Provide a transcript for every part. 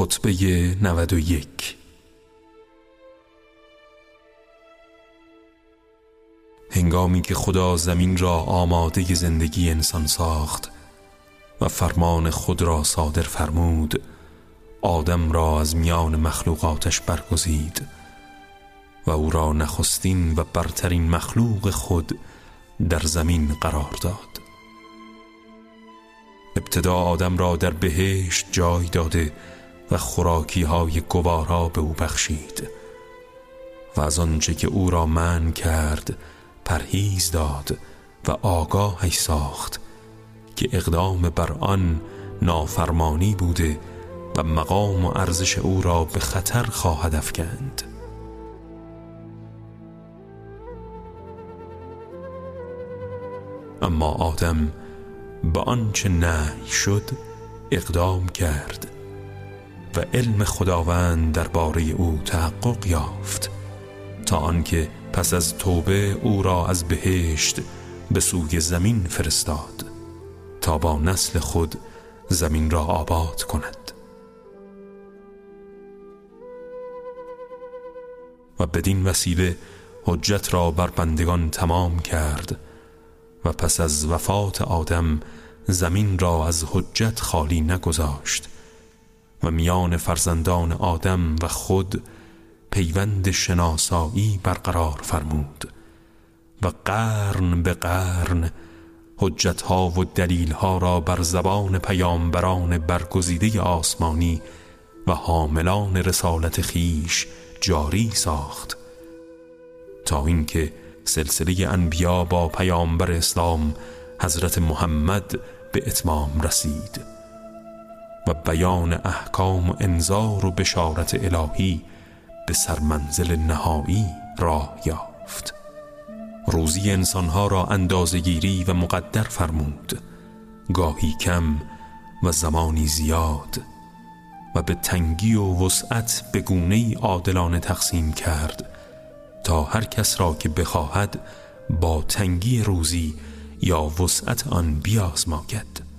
خطبه 91 هنگامی که خدا زمین را آماده زندگی انسان ساخت و فرمان خود را صادر فرمود آدم را از میان مخلوقاتش برگزید و او را نخستین و برترین مخلوق خود در زمین قرار داد. ابتدا آدم را در بهشت جای داده و خوراکی های گوارا به او بخشید و از آنچه که او را من کرد پرهیز داد و آگاهی ساخت که اقدام بر آن نافرمانی بوده و مقام و ارزش او را به خطر خواهد افکند. اما آدم به آنچه نهی شد اقدام کرد. و علم خداوند درباره او تحقق یافت. تا آنکه پس از توبه او را از بهشت به سوی زمین فرستاد. تا با نسل خود زمین را آباد کند. و بدین وسیله حجت را بر بندگان تمام کرد و پس از وفات آدم زمین را از حجت خالی نگذاشت. و میان فرزندان آدم و خود پیوند شناسایی برقرار فرمود و قرن به قرن حجتها و دلیلها را بر زبان پیامبران برگزیده آسمانی و حاملان رسالت خیش جاری ساخت تا اینکه سلسله انبیا با پیامبر اسلام حضرت محمد به اتمام رسید. و بیان احکام و انذار و بشارت الهی به سرمنزل نهایی راه یافت. روزی انسانها را اندازگیری و مقدر فرمود. گاهی کم و زمانی زیاد و به تنگی و وسعت به گونه عادلانه تقسیم کرد تا هر کس را که بخواهد با تنگی روزی یا وسعت آن بیازماید.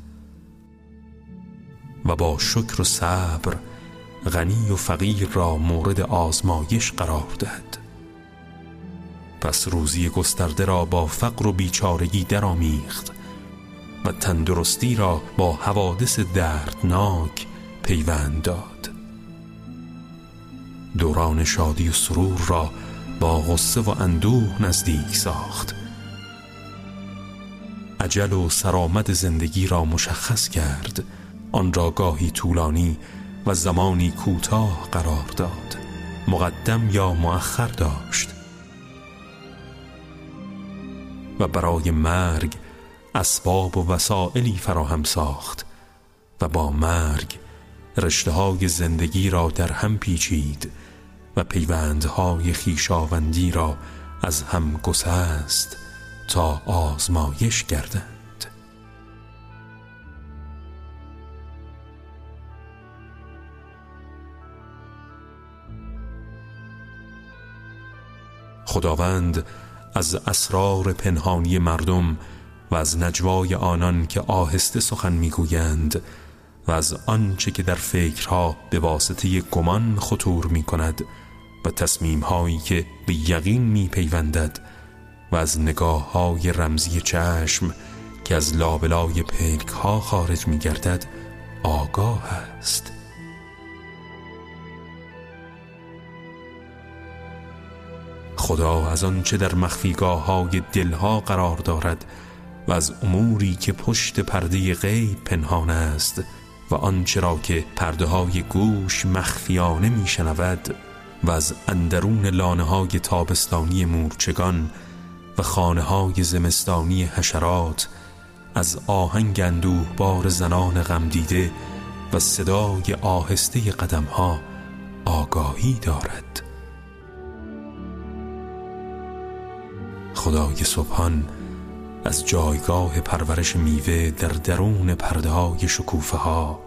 و با شکر و صبر غنی و فقیر را مورد آزمایش قرار دهد. پس روزی گسترده را با فقر و بیچارگی درآمیخت و تندرستی را با حوادث دردناک پیوند داد. دوران شادی و سرور را با غصه و اندوه نزدیک ساخت. عجل و سرآمد زندگی را مشخص کرد. آن را گاهی طولانی و زمانی کوتاه قرار داد. مقدم یا مؤخر داشت. و برای مرگ اسباب و وسائلی فراهم ساخت و با مرگ رشته های زندگی را در هم پیچید و پیوندهای خیشاوندی را از هم گسست تا آزمایش گردند خداوند از اسرار پنهانی مردم و از نجوای آنان که آهسته سخن می‌گویند و از آنچه که در فکرها به واسطه گمان خطور می کند و تصمیم هایی که به یقین می پیوندد و از نگاه های رمزی چشم که از لابلای پلک ها خارج می گردد آگاه است. خدا از آنچه در مخفیگاه های دلها قرار دارد و از اموری که پشت پرده غیب پنهان است و آنچه را که پرده های گوش مخفیانه میشنود و از اندرون لانه های تابستانی مورچگان و خانه های زمستانی حشرات از آهنگ اندوه بار زنان غمدیده و صدای آهسته قدم ها آگاهی دارد. خدای سبحان از جایگاه پرورش میوه در درون پرده های شکوفه ها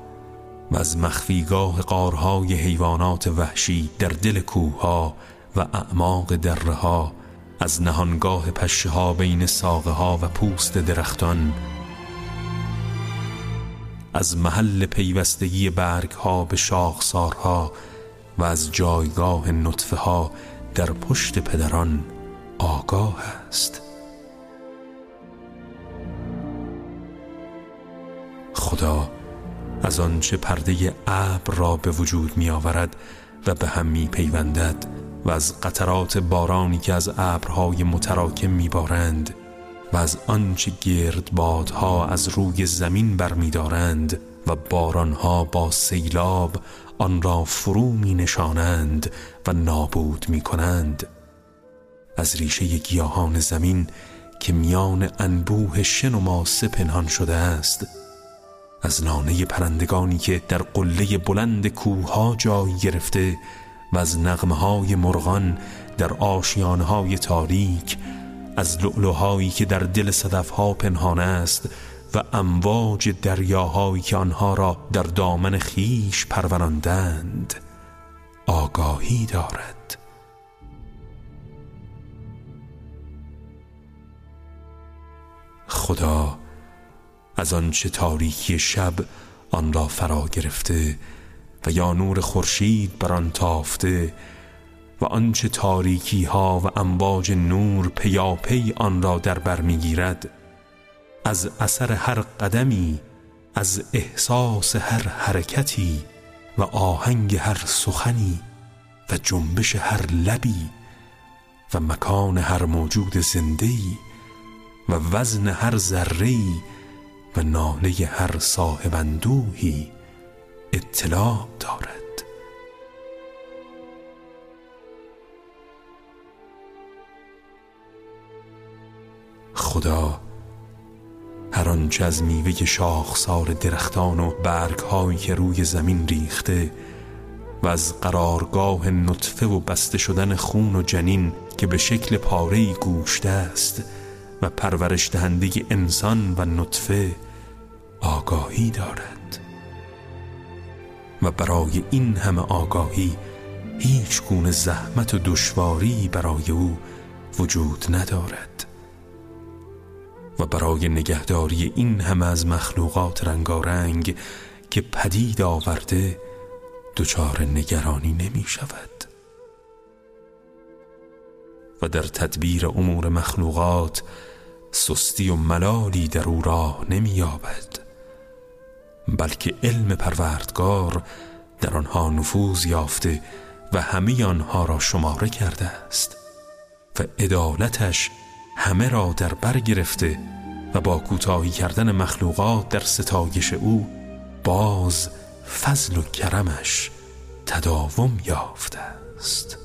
و از مخفیگاه قارهای حیوانات وحشی در دل کوه و اعماق دره ها از نهانگاه پشه ها بین ساقه ها و پوست درختان از محل پیوستگی برگ ها به شاخسارها و از جایگاه نطفه ها در پشت پدران آگاه است. خدا از آنچه پرده ابر را به وجود می آورد و به هم می پیوندد و از قطرات بارانی که از ابرهای متراکم می بارند و از آنچه گردبادها از روی زمین برمیدارند و بارانها با سیلاب آن را فرو می نشانند و نابود می کنند از ریشه گیاهان زمین که میان انبوه شن و ماسه پنهان شده است. از نانه پرندگانی که در قله بلند کوها جای گرفته و از نغمه های مرغان در آشیانه های تاریک از لؤلؤهایی که در دل صدفها پنهان است و امواج دریاهایی که آنها را در دامن خیش پروراندند. آگاهی دارد. خدا از آنچه تاریکی شب آن را فرا گرفته و یا نور خورشید بر آن تافته و آنچه تاریکی ها و امواج نور پیاپی آن را در بر می‌گیرد از اثر هر قدمی از احساس هر حرکتی و آهنگ هر سخنی و جنبش هر لبی و مکان هر موجود زندهی و وزن هر ذره‌ای و ناله هر صاحب اندوهی اطلاع دارد. خدا هر آنچه از میوه شاخسار درختان و برگهایی که روی زمین ریخته و از قرارگاه نطفه و بسته شدن خون و جنین که به شکل پاره گوشته است و پرورش دهنده انسان و نطفه آگاهی دارد. و برای این همه آگاهی هیچ گونه زحمت و دشواری برای او وجود ندارد. و برای نگهداری این همه از مخلوقات رنگارنگ که پدید آورده دچار نگرانی نمی شود. و در تدبیر امور مخلوقات سستی و ملالی در او راه نمییابد بلکه علم پروردگار در آنها نفوذ یافته و همه آنها را شماره کرده است و عدالتش همه را در بر گرفته و با کوتاهی کردن مخلوقات در ستایش او باز فضل و کرمش تداوم یافته است.